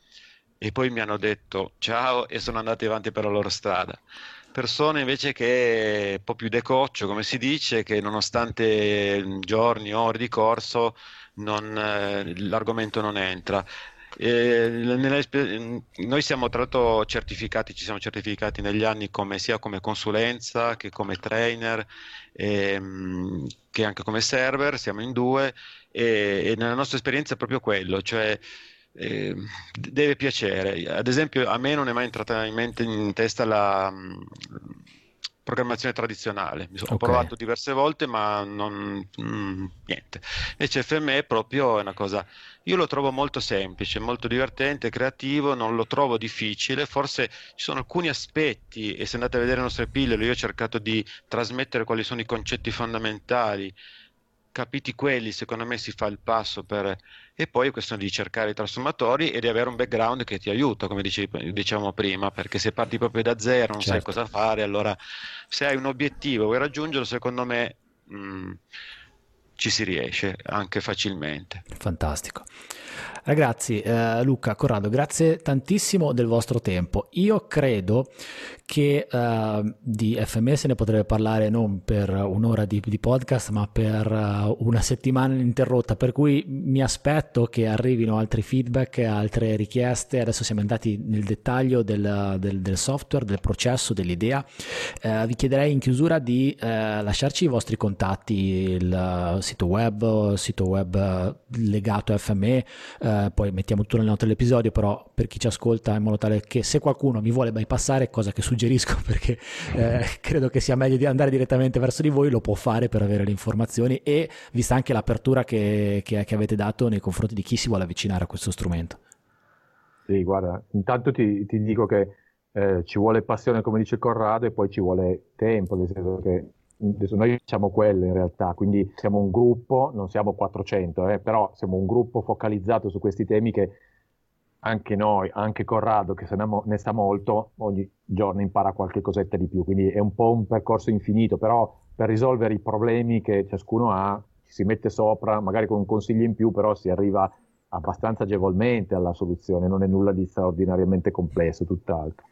e poi mi hanno detto ciao e sono andati avanti per la loro strada. Persone invece che un po' più decoccio, come si dice, che nonostante giorni, ore di corso, non, eh, l'argomento non entra. Eh, noi siamo tra l'altro certificati, ci siamo certificati negli anni come, sia come consulenza che come trainer, ehm, che anche come server, siamo in due e, e nella nostra esperienza è proprio quello, cioè eh, deve piacere. Ad esempio a me non è mai entrata in mente in testa la programmazione tradizionale, mi sono okay. provato diverse volte ma non, mh, niente. Invece FME è proprio una cosa io lo trovo molto semplice, molto divertente, creativo, non lo trovo difficile, forse ci sono alcuni aspetti e se andate a vedere le nostre pillole io ho cercato di trasmettere quali sono i concetti fondamentali, capiti quelli secondo me si fa il passo per... e poi è questione di cercare i trasformatori e di avere un background che ti aiuta, come dicevi, dicevamo prima, perché se parti proprio da zero, non certo. sai cosa fare, allora se hai un obiettivo, vuoi raggiungerlo, secondo me... Mh, ci si riesce anche facilmente. Fantastico. Ragazzi, eh, Luca, Corrado, grazie tantissimo del vostro tempo. Io credo che uh, di FMS ne potrebbe parlare non per un'ora di, di podcast, ma per uh, una settimana ininterrotta, per cui mi aspetto che arrivino altri feedback, altre richieste. Adesso siamo andati nel dettaglio del, del, del software, del processo, dell'idea. Uh, vi chiederei in chiusura di lasciarci i vostri contatti, il sito web, sito web legato a FME, eh, poi mettiamo tutto nelle note dell'episodio, però per chi ci ascolta in modo tale che se qualcuno mi vuole bypassare, cosa che suggerisco perché eh, credo che sia meglio di andare direttamente verso di voi, lo può fare per avere le informazioni e vista anche l'apertura che, che, che avete dato nei confronti di chi si vuole avvicinare a questo strumento. Sì, guarda, intanto ti, ti dico che eh, ci vuole passione, come dice Corrado, e poi ci vuole tempo, nel senso che adesso noi siamo quelle in realtà, quindi siamo un gruppo, non siamo 400, eh, però siamo un gruppo focalizzato su questi temi che anche noi, anche Corrado che se ne sa molto, ogni giorno impara qualche cosetta di più, quindi è un po' un percorso infinito, però per risolvere i problemi che ciascuno ha ci si mette sopra, magari con un consiglio in più, però si arriva abbastanza agevolmente alla soluzione, non è nulla di straordinariamente complesso, tutt'altro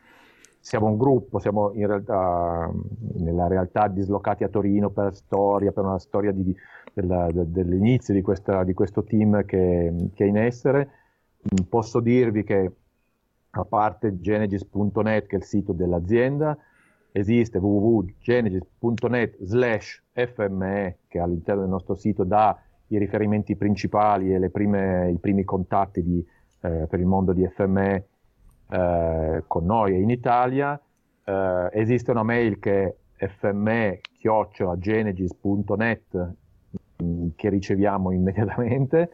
siamo un gruppo, siamo in realtà, nella realtà dislocati a Torino per storia, per una storia di, della, de, dell'inizio di, questa, di, questo team che, che, è in essere. Mm, posso dirvi che a parte genesis.net, che è il sito dell'azienda, esiste www.genesis.net slash fme, che all'interno del nostro sito dà i riferimenti principali e prime, i primi contatti di, eh, per il mondo di FME eh, con noi in Italia. Eh, esiste una mail che è fme-genesis.net mm, che riceviamo immediatamente.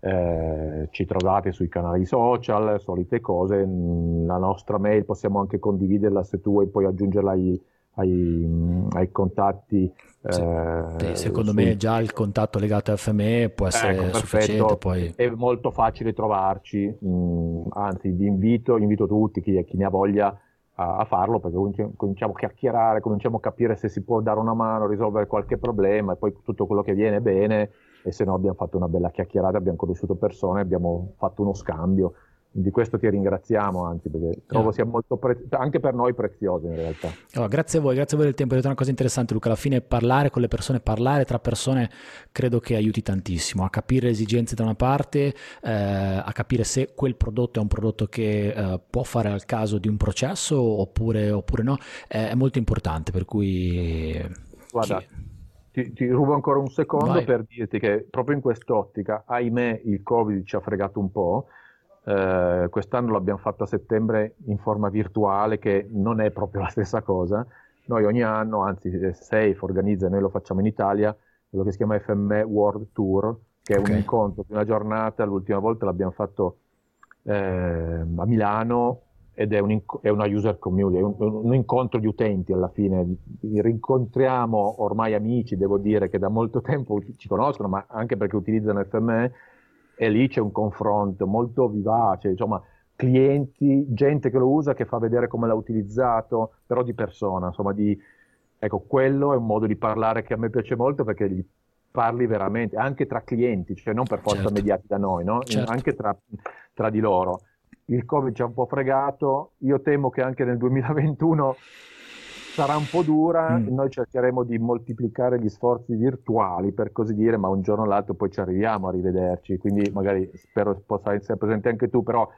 Eh, ci trovate sui canali social, solite cose. Mm, la nostra mail possiamo anche condividerla se tu vuoi poi aggiungerla ai, ai, ai contatti. Sì. Eh, secondo su... me già il contatto legato a FME può essere ecco, sufficiente. Poi... È molto facile trovarci, mm, anzi vi invito, invito tutti, chi, chi ne ha voglia, a, a, farlo perché cominciamo a chiacchierare, cominciamo a capire se si può dare una mano, risolvere qualche problema e poi tutto quello che viene bene e se no abbiamo fatto una bella chiacchierata, abbiamo conosciuto persone, abbiamo fatto uno scambio di questo ti ringraziamo, anzi, perché trovo sia molto pre- anche per noi prezioso in realtà. Allora, grazie a voi, grazie a voi del tempo. Hai detto una cosa interessante, Luca. Alla fine parlare con le persone, parlare tra persone, credo che aiuti tantissimo a capire le esigenze da una parte, eh, a capire se quel prodotto è un prodotto che eh, può fare al caso di un processo oppure, oppure no. Eh, è molto importante, per cui. Guarda. Chi... Ti, ti, rubo ancora un secondo Vai. per dirti che proprio in quest'ottica, ahimè, il Covid ci ha fregato un po', eh, quest'anno l'abbiamo fatto a settembre in forma virtuale, che non è proprio la stessa cosa. Noi ogni anno, anzi Safe organizza, noi lo facciamo in Italia, quello che si chiama FME World Tour, che è okay. un incontro di una giornata, l'ultima volta l'abbiamo fatto eh, a Milano ed è, un inc- è, una user community, è un, un, incontro di utenti alla fine. Rincontriamo ormai amici, devo dire, che da molto tempo ci conoscono, ma anche perché utilizzano FME e lì c'è un confronto molto vivace, insomma, clienti, gente che lo usa, che fa vedere come l'ha utilizzato, però di persona, insomma, di, ecco, quello è un modo di parlare che a me piace molto perché gli parli veramente, anche tra clienti, cioè non per forza certo. mediati da noi, no? certo. anche tra, tra di loro. Il Covid ci ha un po' fregato, io temo che anche nel 2021 sarà un po' dura, mm. noi cercheremo di moltiplicare gli sforzi virtuali, per così dire, ma un giorno o l'altro poi ci arriviamo a rivederci, quindi magari spero possa essere presente anche tu, però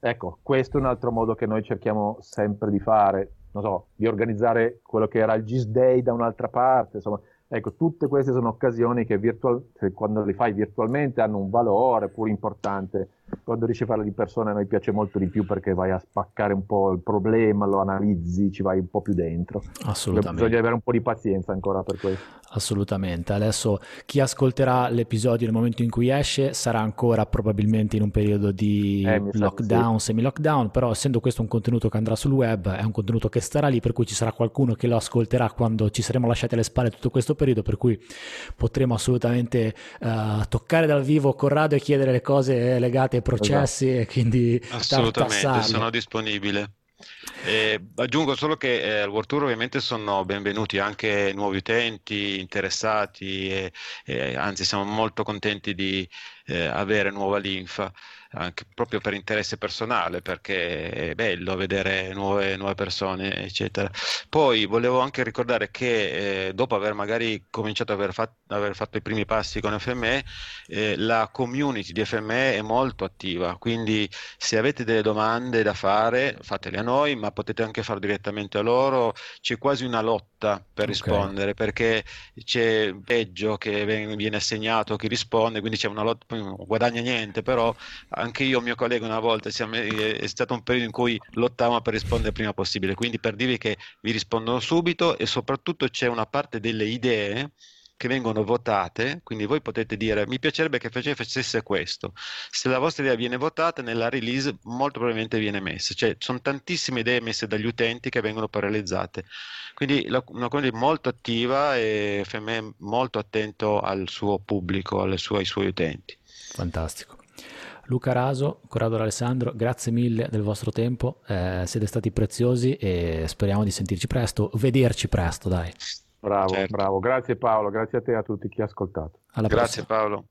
ecco, questo è un altro modo che noi cerchiamo sempre di fare, non so, di organizzare quello che era il GIS Day da un'altra parte, insomma, Ecco, tutte queste sono occasioni che virtual, quando le fai virtualmente hanno un valore pur importante. Quando riesci a farle di persona a noi piace molto di più perché vai a spaccare un po' il problema, lo analizzi, ci vai un po' più dentro. Assolutamente. Bisogna avere un po' di pazienza ancora per questo. Assolutamente. Adesso chi ascolterà l'episodio nel momento in cui esce sarà ancora probabilmente in un periodo di eh, lockdown, sì. semi-lockdown, però essendo questo un contenuto che andrà sul web, è un contenuto che starà lì, per cui ci sarà qualcuno che lo ascolterà quando ci saremo lasciati alle spalle tutto questo periodo, per cui potremo assolutamente uh, toccare dal vivo Corrado e chiedere le cose legate ai processi esatto. e quindi assolutamente sono disponibile. Eh, aggiungo solo che eh, al World Tour ovviamente sono benvenuti anche nuovi utenti interessati e, e anzi siamo molto contenti di eh, avere nuova linfa anche proprio per interesse personale, perché è bello vedere nuove, nuove persone, eccetera. Poi volevo anche ricordare che eh, dopo aver magari cominciato ad aver, fat- aver, fatto i primi passi con FME, eh, la community di FME è molto attiva, quindi se avete delle domande da fare, fatele a noi, ma potete anche farlo direttamente a loro. C'è quasi una lotta per okay. rispondere, perché c'è peggio che viene assegnato chi risponde, quindi c'è una lotta, non guadagna niente, però anche io, mio collega, una volta siamo, è stato un periodo in cui lottavamo per rispondere il prima possibile. Quindi per dirvi che vi rispondono subito e soprattutto c'è una parte delle idee che vengono votate, quindi voi potete dire mi piacerebbe che facesse questo. Se la vostra idea viene votata, nella release molto probabilmente viene messa. Cioè, sono tantissime idee messe dagli utenti che vengono poi realizzate. Quindi la, una community molto attiva e FM molto attento al suo pubblico, suo, ai suoi utenti. Fantastico. Luca Raso, Corrado Alessandro, grazie mille del vostro tempo, eh, siete stati preziosi e speriamo di sentirci presto, vederci presto, dai. Bravo, certo. bravo, grazie Paolo, grazie a te e a tutti chi ha ascoltato. Alla grazie prossima. Paolo.